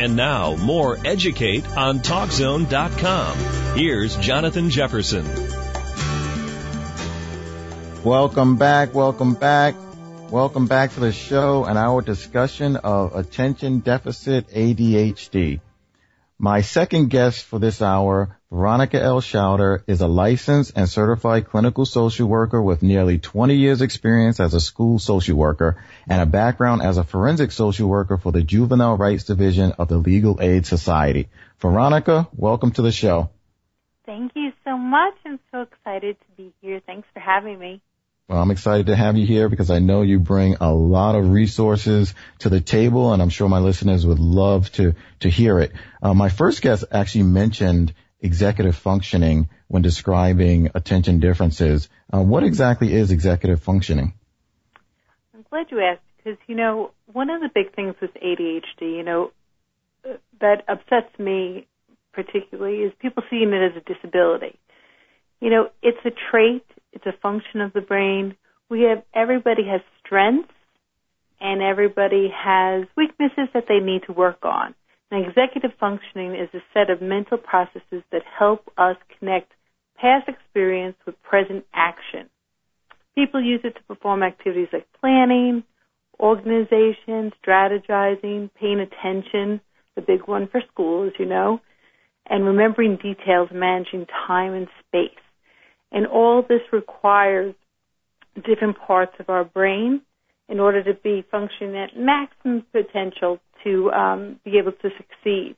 And now, more Educate on TalkZone.com. Here's Jonathan Jefferson. Welcome back, welcome back. Welcome back to the show and our discussion of attention deficit ADHD. My second guest for this hour, Veronica L. Schauder, is a licensed and certified clinical social worker with nearly 20 years experience as a school social worker and a background as a forensic social worker for the Juvenile Rights Division of the Legal Aid Society. Veronica, welcome to the show. Thank you so much. I'm so excited to be here. Thanks for having me. Well, I'm excited to have you here because I know you bring a lot of resources to the table and I'm sure my listeners would love to, to hear it. Uh, my first guest actually mentioned executive functioning when describing attention differences. Uh, what exactly is executive functioning? I'm glad you asked because, you know, one of the big things with ADHD, you know, that upsets me particularly is people seeing it as a disability. You know, it's a trait, it's a function of the brain. We have everybody has strengths and everybody has weaknesses that they need to work on. And executive functioning is a set of mental processes that help us connect past experience with present action. People use it to perform activities like planning, organization, strategizing, paying attention, the big one for school, as you know, and remembering details, managing time and space. And all this requires different parts of our brain in order to be functioning at maximum potential to um, be able to succeed.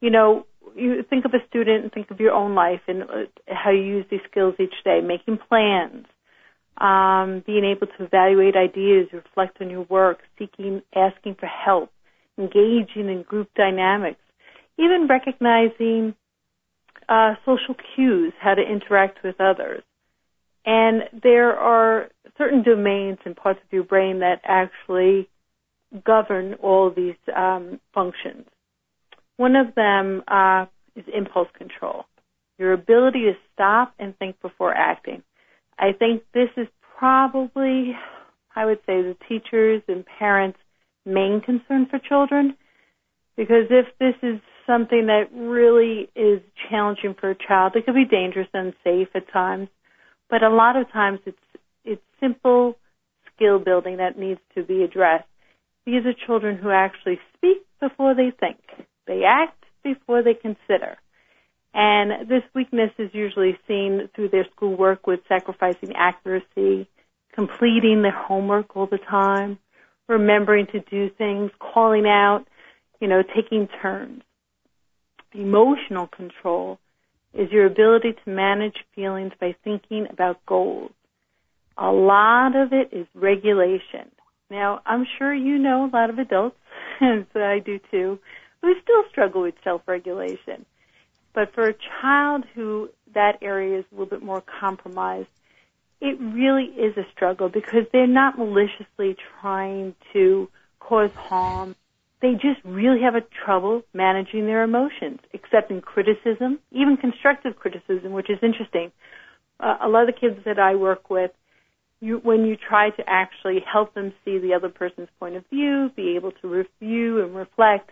You know, you think of a student and think of your own life and uh, how you use these skills each day, making plans, um, being able to evaluate ideas, reflect on your work, seeking, asking for help, engaging in group dynamics, even recognizing uh, social cues, how to interact with others. And there are certain domains and parts of your brain that actually govern all these um, functions. One of them uh, is impulse control, your ability to stop and think before acting. I think this is probably, I would say, the teachers and parents' main concern for children, because if this is something that really is challenging for a child. It could be dangerous and unsafe at times, but a lot of times it's it's simple skill building that needs to be addressed. These are children who actually speak before they think. They act before they consider. And this weakness is usually seen through their schoolwork with sacrificing accuracy, completing their homework all the time, remembering to do things, calling out, you know, taking turns emotional control is your ability to manage feelings by thinking about goals. A lot of it is regulation. Now, I'm sure you know a lot of adults, as I do too, who still struggle with self-regulation. But for a child who that area is a little bit more compromised, it really is a struggle because they're not maliciously trying to cause harm they just really have a trouble managing their emotions, accepting criticism, even constructive criticism, which is interesting. Uh, a lot of the kids that I work with, you, when you try to actually help them see the other person's point of view, be able to review and reflect,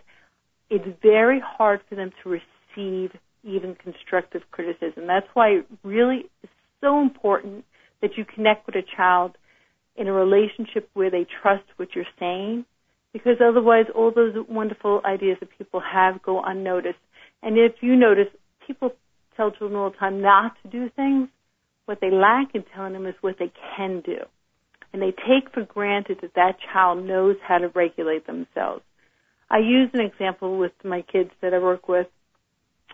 it's very hard for them to receive even constructive criticism. That's why it really is so important that you connect with a child in a relationship where they trust what you're saying because otherwise all those wonderful ideas that people have go unnoticed. And if you notice, people tell children all the time not to do things. What they lack in telling them is what they can do. And they take for granted that that child knows how to regulate themselves. I use an example with my kids that I work with.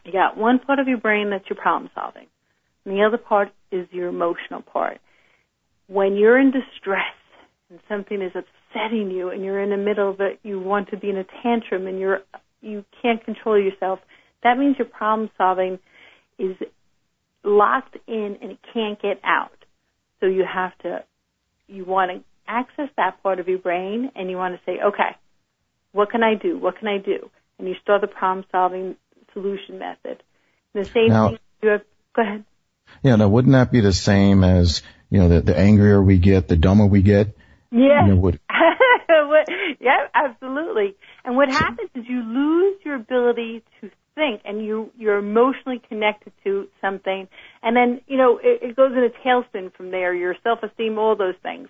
You got one part of your brain that's your problem solving. And the other part is your emotional part. When you're in distress something is upsetting you and you're in the middle of it, you want to be in a tantrum and you're, you can't control yourself, that means your problem solving is locked in and it can't get out. So you have to, you want to access that part of your brain and you want to say, okay, what can I do? What can I do? And you start the problem solving solution method. And the same now, thing you have, go ahead. Yeah, now wouldn't that be the same as, you know, the, the angrier we get, the dumber we get? Yeah. You know, yeah, absolutely. And what happens is you lose your ability to think and you, you're emotionally connected to something. And then, you know, it, it goes in a tailspin from there, your self-esteem, all those things.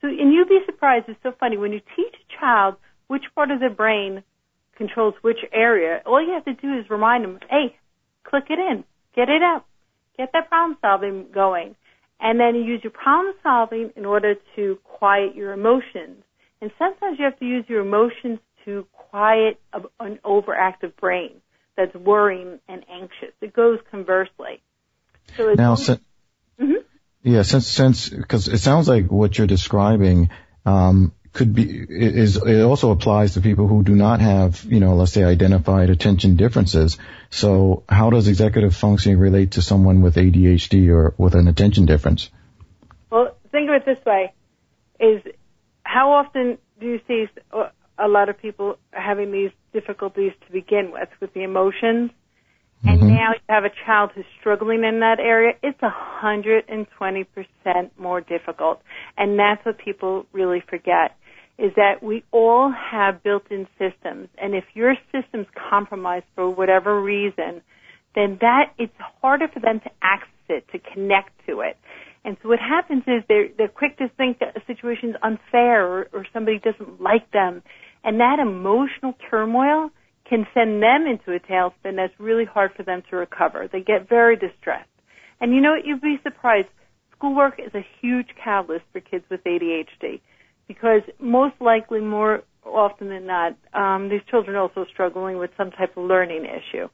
So, and you'd be surprised, it's so funny, when you teach a child which part of their brain controls which area, all you have to do is remind them, hey, click it in, get it up, get that problem solving going. And then you use your problem solving in order to quiet your emotions. And sometimes you have to use your emotions to quiet a, an overactive brain that's worrying and anxious. It goes conversely. So it's now, since, mm-hmm. yeah, since since because it sounds like what you're describing um, could be is it also applies to people who do not have you know let's say identified attention differences. So how does executive functioning relate to someone with ADHD or with an attention difference? Well, think of it this way: is how often do you see a lot of people having these difficulties to begin with, with the emotions? And mm-hmm. now you have a child who's struggling in that area. It's a hundred and twenty percent more difficult, and that's what people really forget is that we all have built-in systems, and if your system's compromised for whatever reason, then that it's harder for them to access it, to connect to it. And so what happens is they're, they're quick to think that a situation's unfair or, or somebody doesn't like them. And that emotional turmoil can send them into a tailspin that's really hard for them to recover. They get very distressed. And you know what? You'd be surprised. Schoolwork is a huge catalyst for kids with ADHD because most likely, more often than not, um, these children are also struggling with some type of learning issue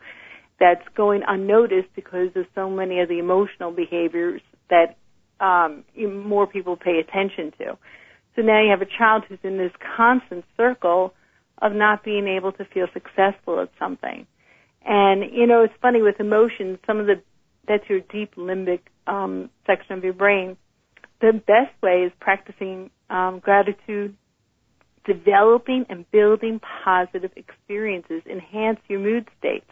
that's going unnoticed because of so many of the emotional behaviors that um, more people pay attention to. So now you have a child who's in this constant circle of not being able to feel successful at something. And you know, it's funny with emotions. Some of the that's your deep limbic um, section of your brain. The best way is practicing um, gratitude, developing and building positive experiences, enhance your mood states.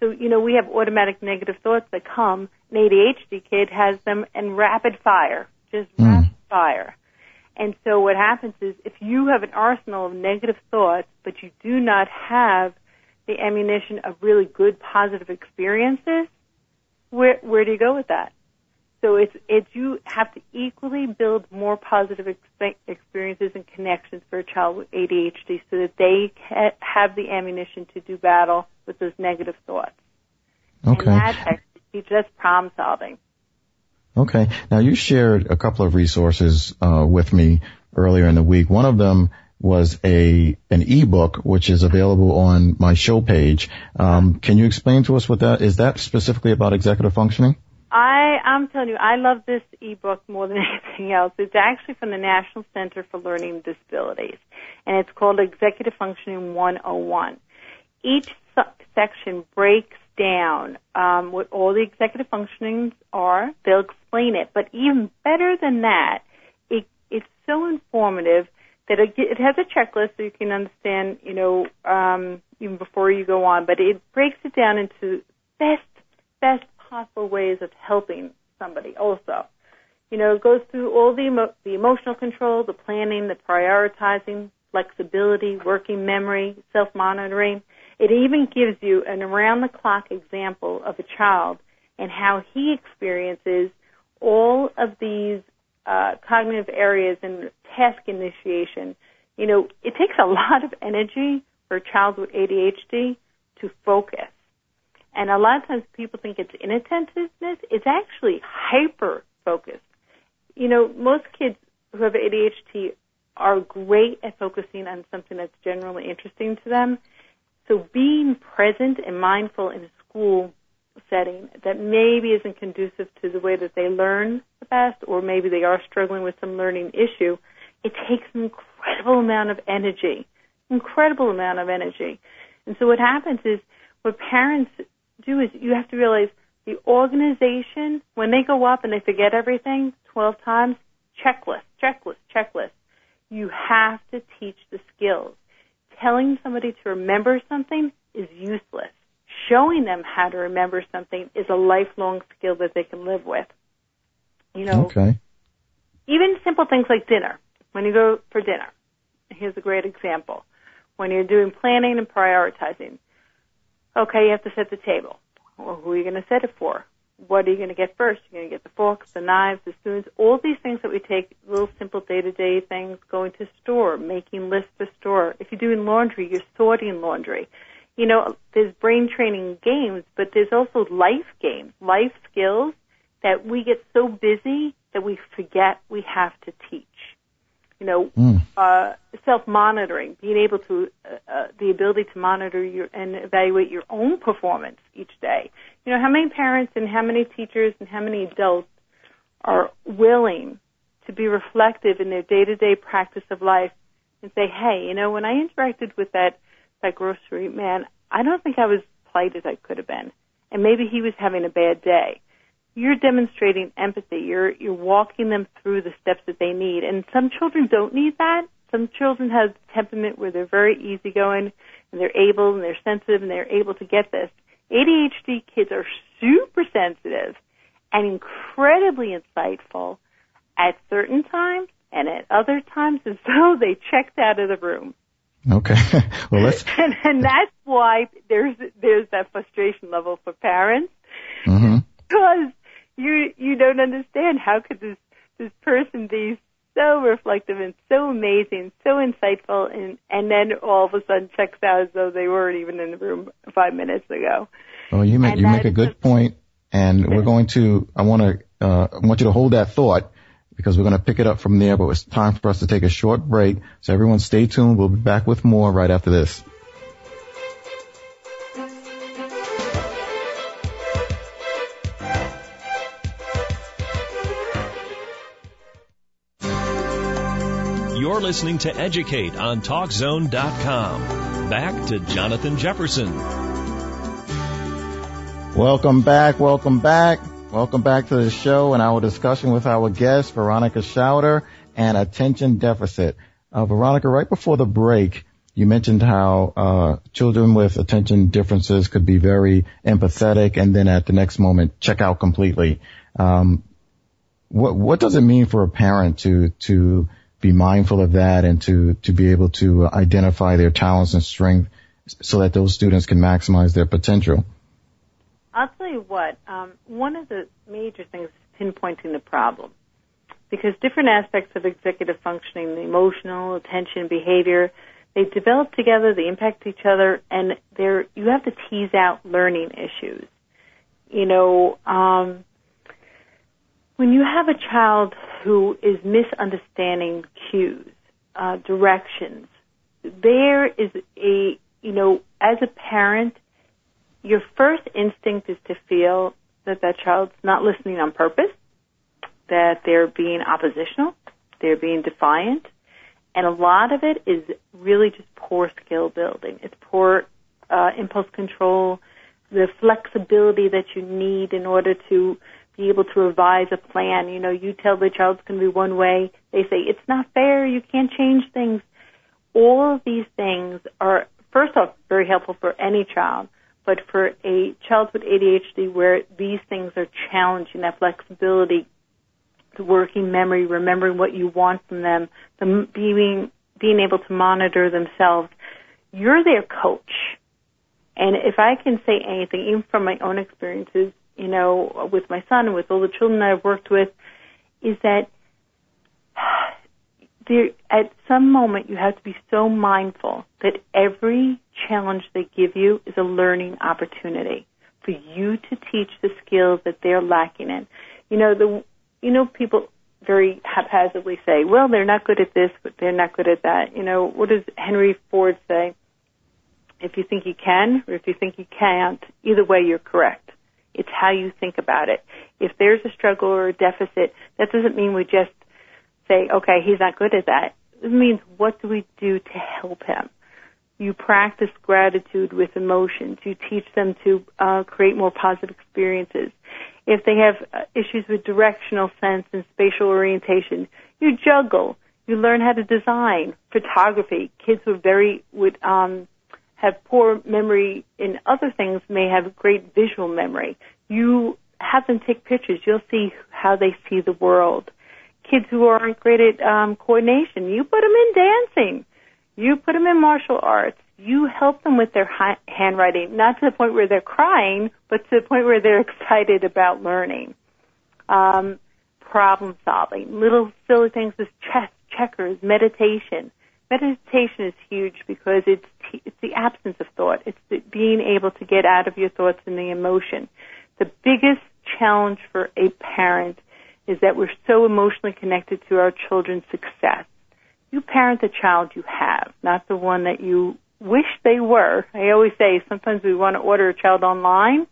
So, you know, we have automatic negative thoughts that come. An ADHD kid has them in rapid fire, just mm. rapid fire. And so what happens is if you have an arsenal of negative thoughts, but you do not have the ammunition of really good positive experiences, where, where do you go with that? So it's, it's you have to equally build more positive exp- experiences and connections for a child with ADHD so that they have the ammunition to do battle with those negative thoughts. Okay. And that teaches us problem solving. Okay. Now you shared a couple of resources uh, with me earlier in the week. One of them was a an ebook which is available on my show page. Um, can you explain to us what that is? That specifically about executive functioning? I I'm telling you, I love this ebook more than anything else. It's actually from the National Center for Learning Disabilities, and it's called Executive Functioning 101. Each section breaks down um, what all the executive functionings are. They'll explain it, but even better than that, it, it's so informative that it, it has a checklist so you can understand, you know, um, even before you go on. But it breaks it down into best best possible ways of helping somebody. Also, you know, it goes through all the emo- the emotional control, the planning, the prioritizing, flexibility, working memory, self monitoring it even gives you an around the clock example of a child and how he experiences all of these uh, cognitive areas and task initiation. You know, it takes a lot of energy for a child with ADHD to focus. And a lot of times people think it's inattentiveness. It's actually hyper focused. You know, most kids who have ADHD are great at focusing on something that's generally interesting to them. So being present and mindful in a school setting that maybe isn't conducive to the way that they learn the best, or maybe they are struggling with some learning issue, it takes an incredible amount of energy, incredible amount of energy. And so what happens is what parents do is you have to realize the organization, when they go up and they forget everything 12 times, checklist, checklist, checklist. You have to teach the skills telling somebody to remember something is useless. Showing them how to remember something is a lifelong skill that they can live with. You know, okay. even simple things like dinner. When you go for dinner, Here's a great example. When you're doing planning and prioritizing, okay, you have to set the table. Well, who are you going to set it for? What are you going to get first? You're going to get the forks, the knives, the spoons, all these things that we take, little simple day-to-day things, going to store, making lists for store. If you're doing laundry, you're sorting laundry. You know, there's brain training games, but there's also life games, life skills that we get so busy that we forget we have to teach. You know, mm. uh, self-monitoring, being able to, uh, uh, the ability to monitor your and evaluate your own performance each day. You know, how many parents and how many teachers and how many adults are willing to be reflective in their day-to-day practice of life and say, hey, you know, when I interacted with that, that grocery man, I don't think I was polite as I could have been. And maybe he was having a bad day you're demonstrating empathy. You're you're walking them through the steps that they need. And some children don't need that. Some children have temperament where they're very easygoing and they're able and they're sensitive and they're able to get this. ADHD kids are super sensitive and incredibly insightful at certain times and at other times as though they checked out of the room. Okay. well, let's. and, and that's why there's there's that frustration level for parents mm-hmm. because you you don't understand how could this this person be so reflective and so amazing, so insightful, and and then all of a sudden checks out as though they weren't even in the room five minutes ago. Well, you make and you make a good point, and we're going to. I want to. Uh, I want you to hold that thought because we're going to pick it up from there. But it's time for us to take a short break. So everyone, stay tuned. We'll be back with more right after this. You're listening to Educate on TalkZone.com. Back to Jonathan Jefferson. Welcome back. Welcome back. Welcome back to the show and our discussion with our guest, Veronica Schauder, and attention deficit. Uh, Veronica, right before the break, you mentioned how uh, children with attention differences could be very empathetic and then at the next moment check out completely. Um, what what does it mean for a parent to to be mindful of that and to, to be able to identify their talents and strengths so that those students can maximize their potential? I'll tell you what, um, one of the major things is pinpointing the problem. Because different aspects of executive functioning, the emotional, attention, behavior, they develop together, they impact each other, and they're, you have to tease out learning issues. You know, um, when you have a child who is misunderstanding cues, uh, directions, there is a, you know, as a parent, your first instinct is to feel that that child's not listening on purpose, that they're being oppositional, they're being defiant, and a lot of it is really just poor skill building. It's poor uh, impulse control, the flexibility that you need in order to be able to revise a plan. You know, you tell the child it's going to be one way. They say, it's not fair. You can't change things. All of these things are, first off, very helpful for any child. But for a child with ADHD where these things are challenging, that flexibility, the working memory, remembering what you want from them, the being, being able to monitor themselves, you're their coach. And if I can say anything, even from my own experiences, you know, with my son and with all the children I've worked with, is that there, at some moment you have to be so mindful that every challenge they give you is a learning opportunity for you to teach the skills that they're lacking in. You know, the, you know, people very haphazardly say, well, they're not good at this, but they're not good at that. You know, what does Henry Ford say? If you think you can, or if you think you can't, either way you're correct. It's how you think about it. If there's a struggle or a deficit, that doesn't mean we just say, okay, he's not good at that. It means what do we do to help him? You practice gratitude with emotions. You teach them to uh, create more positive experiences. If they have uh, issues with directional sense and spatial orientation, you juggle. You learn how to design photography. Kids were very would um, have poor memory in other things may have great visual memory. You have them take pictures. You'll see how they see the world. Kids who aren't great at um, coordination, you put them in dancing. You put them in martial arts. You help them with their hi- handwriting, not to the point where they're crying, but to the point where they're excited about learning. Um, problem solving, little silly things as chess, checkers, meditation. Meditation is huge because it's t- it's the absence of thought. It's the being able to get out of your thoughts and the emotion. The biggest challenge for a parent is that we're so emotionally connected to our children's success. You parent the child you have, not the one that you wish they were. I always say sometimes we want to order a child online.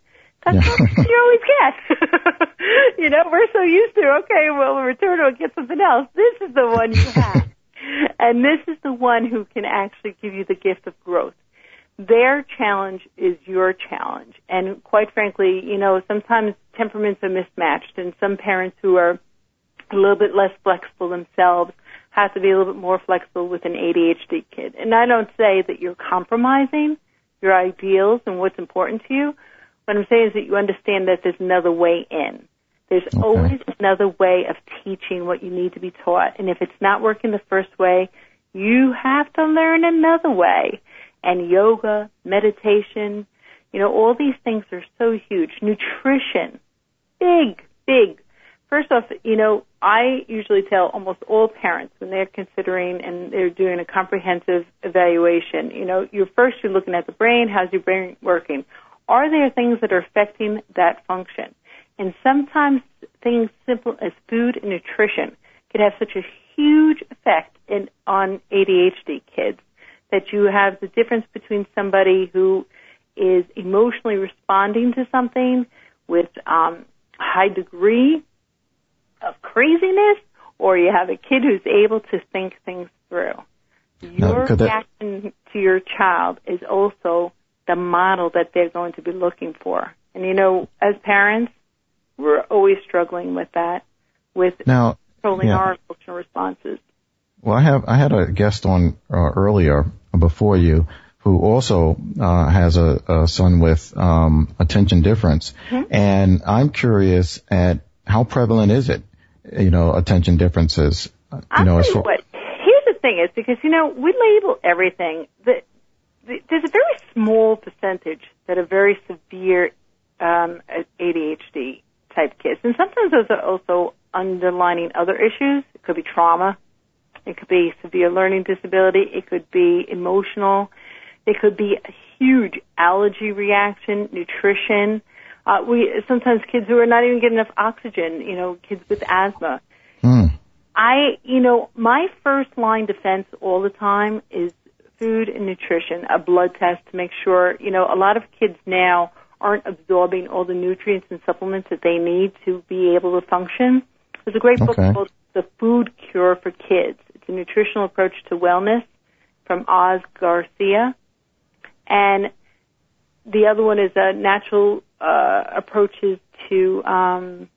That's Yeah. what you always get. you know, we're so used to, okay, well, we'll return it and get something else. This is the one you have. and this is the one who can actually give you the gift of growth. Their challenge is your challenge. And quite frankly, you know, sometimes temperaments are mismatched and some parents who are a little bit less flexible themselves have to be a little bit more flexible with an ADHD kid. And I don't say that you're compromising your ideals and what's important to you. What I'm saying is that you understand that there's another way in. There's Okay. always another way of teaching what you need to be taught. And if it's not working the first way, you have to learn another way. And yoga, meditation, you know, all these things are so huge. Nutrition, big, big. First off, you know, I usually tell almost all parents when they're considering and they're doing a comprehensive evaluation, you know, you're first you're looking at the brain, how's your brain working? Are there things that are affecting that function? And sometimes things simple as food and nutrition can have such a huge effect in, on ADHD kids that you have the difference between somebody who is emotionally responding to something with um, high degree of craziness, or you have a kid who's able to think things through. No, Your that- reaction to your child is also the model that they're going to be looking for. And you know, as parents, we're always struggling with that, with Now, controlling yeah. our emotional responses. Well, I have I had a guest on uh, earlier before you who also uh, has a, a son with um, attention difference, and I'm curious at how prevalent is it? You know, attention differences. You I'll know, as far what. Here's the thing: is because you know we label everything. The, the, there's a very small percentage that are very severe um, ADHD type kids, and sometimes those are also underlining other issues. It could be trauma. It could be severe learning disability. It could be emotional. It could be a huge allergy reaction, nutrition. Uh, we sometimes kids who are not even getting enough oxygen. You know, kids with asthma. Hmm. I, you know, my first line defense all the time is food and nutrition, a blood test to make sure, you know, a lot of kids now aren't absorbing all the nutrients and supplements that they need to be able to function. There's a great book called The Food Cure for Kids. A nutritional approach to wellness from Oz Garcia. And the other one is a natural uh, approaches to um,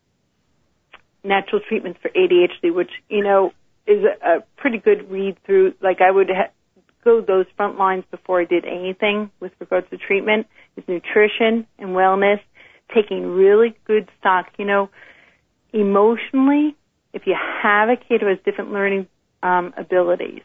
natural treatments for ADHD, which you know is a, a pretty good read through. Like I would ha- go those front lines before I did anything with regards to treatment. Is nutrition and wellness, taking really good stock. You know, emotionally, if you have a kid who has different learning um, abilities.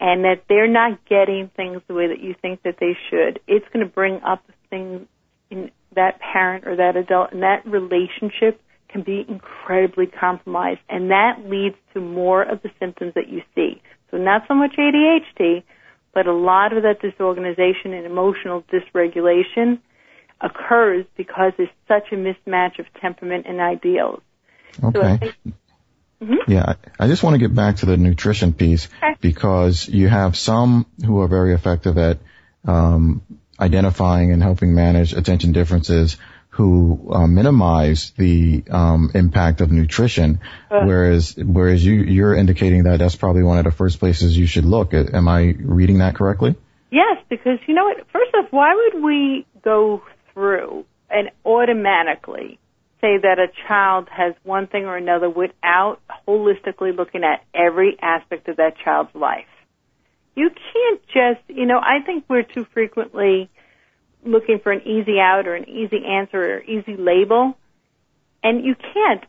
And that they're not getting things the way that you think that they should. It's going to bring up things in that parent or that adult, and that relationship can be incredibly compromised, and that leads to more of the symptoms that you see. So not so much ADHD, but a lot of that disorganization and emotional dysregulation occurs because there's such a mismatch of temperament and ideals. So Think, Yeah, I I just want to get back to the nutrition piece Okay. because you have some who are very effective at um, identifying and helping manage attention differences who uh, minimize the um, impact of nutrition, Uh. whereas whereas you you're indicating that that's probably one of the first places you should look. Am I reading that correctly? Yes, because you know what? First off, why would we go through and automatically say that a child has one thing or another without holistically looking at every aspect of that child's life? You can't just, you know, I think we're too frequently looking for an easy out or an easy answer or easy label, and you can't.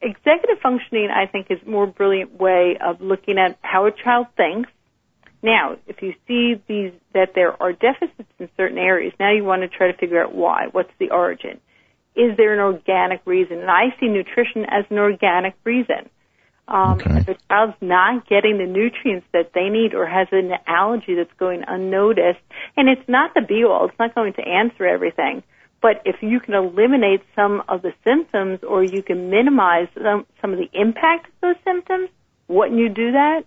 Executive functioning, I think, is a more brilliant way of looking at how a child thinks Now, if you see these that there are deficits in certain areas, now you want to try to figure out why. What's the origin? Is there an organic reason? And I see nutrition as an organic reason. Um, Okay. If a child's not getting the nutrients that they need or has an allergy that's going unnoticed, and it's not the be all, it's not going to answer everything. But if you can eliminate some of the symptoms or you can minimize some, some of the impact of those symptoms, wouldn't you do that?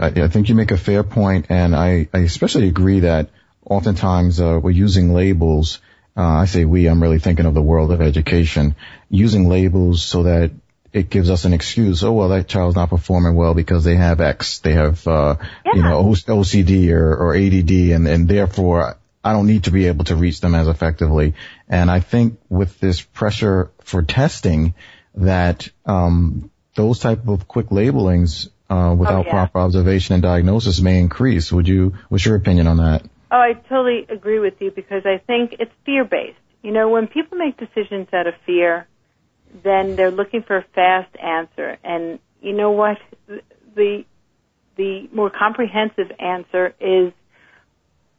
I, I think you make a fair point, and I, I especially agree that oftentimes uh, we're using labels. Uh, I say we, I'm really thinking of the world of education, using labels so that it gives us an excuse. Oh well, that child's not performing well because they have X, they have uh, you know O- OCD or, or ADD, and, and therefore I don't need to be able to reach them as effectively. And I think with this pressure for testing, that um, those type of quick labelings uh, without yeah. proper observation and diagnosis may increase. Would you? What's your opinion on that? Oh, I totally agree with you because I think it's fear based. You know, when people make decisions out of fear, then they're looking for a fast answer. And you know what? The the more comprehensive answer is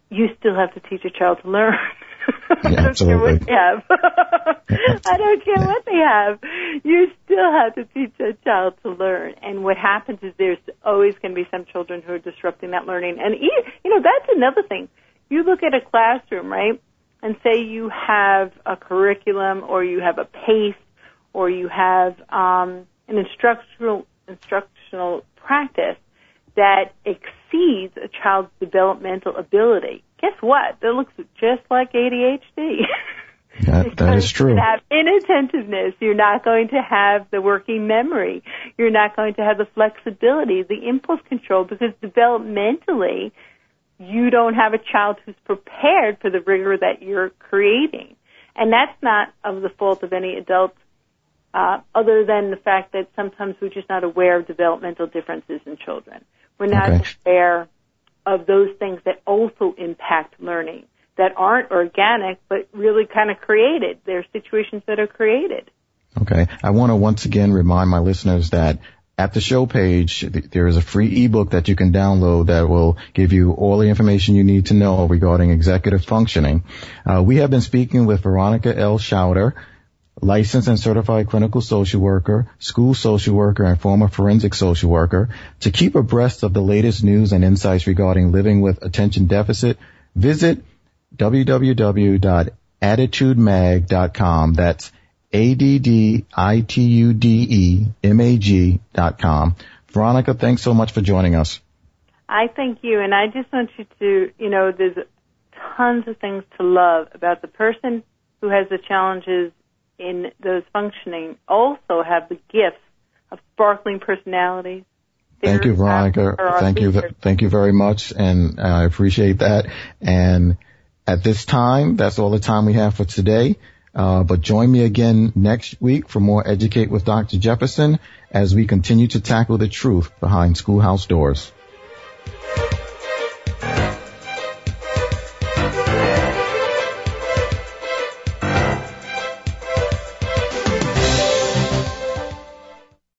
you still have to teach a child to learn. I don't care what they have. I don't care what they have. You still have to teach a child to learn. And what happens is there's always going to be some children who are disrupting that learning. And you know that's another thing. You look at a classroom, right? And say you have a curriculum, or you have a pace, or you have um, an instructional instructional practice that exceeds a child's developmental ability. Guess what? That looks just like ADHD. That, that is true. You have inattentiveness. You're not going to have the working memory. You're not going to have the flexibility, the impulse control, because developmentally, you don't have a child who's prepared for the rigor that you're creating. And that's not of the fault of any adult, uh, other than the fact that sometimes we're just not aware of developmental differences in children. We're not Okay. aware of those things that also impact learning that aren't organic but really kind of created. They're situations that are created. Okay. I want to once again remind my listeners that at the show page, there is a free ebook that you can download that will give you all the information you need to know regarding executive functioning. Uh, we have been speaking with Veronica L. Schauder, licensed and certified clinical social worker, school social worker, and former forensic social worker. To keep abreast of the latest news and insights regarding living with attention deficit, visit www.additudemag.com. That's A-D-D-I-T-U-D-E-M-A-G dot com. Veronica, thanks so much for joining us. I thank you, and I just want you to, you know, there's tons of things to love about the person who has the challenges in those functioning. Also, have the gifts of sparkling personalities. Thank you, Veronica. Thank you. Thank you very much. And I appreciate that. And at this time, that's all the time we have for today. Uh, but join me again next week for more Educate with Dr. Jefferson as we continue to tackle the truth behind schoolhouse doors.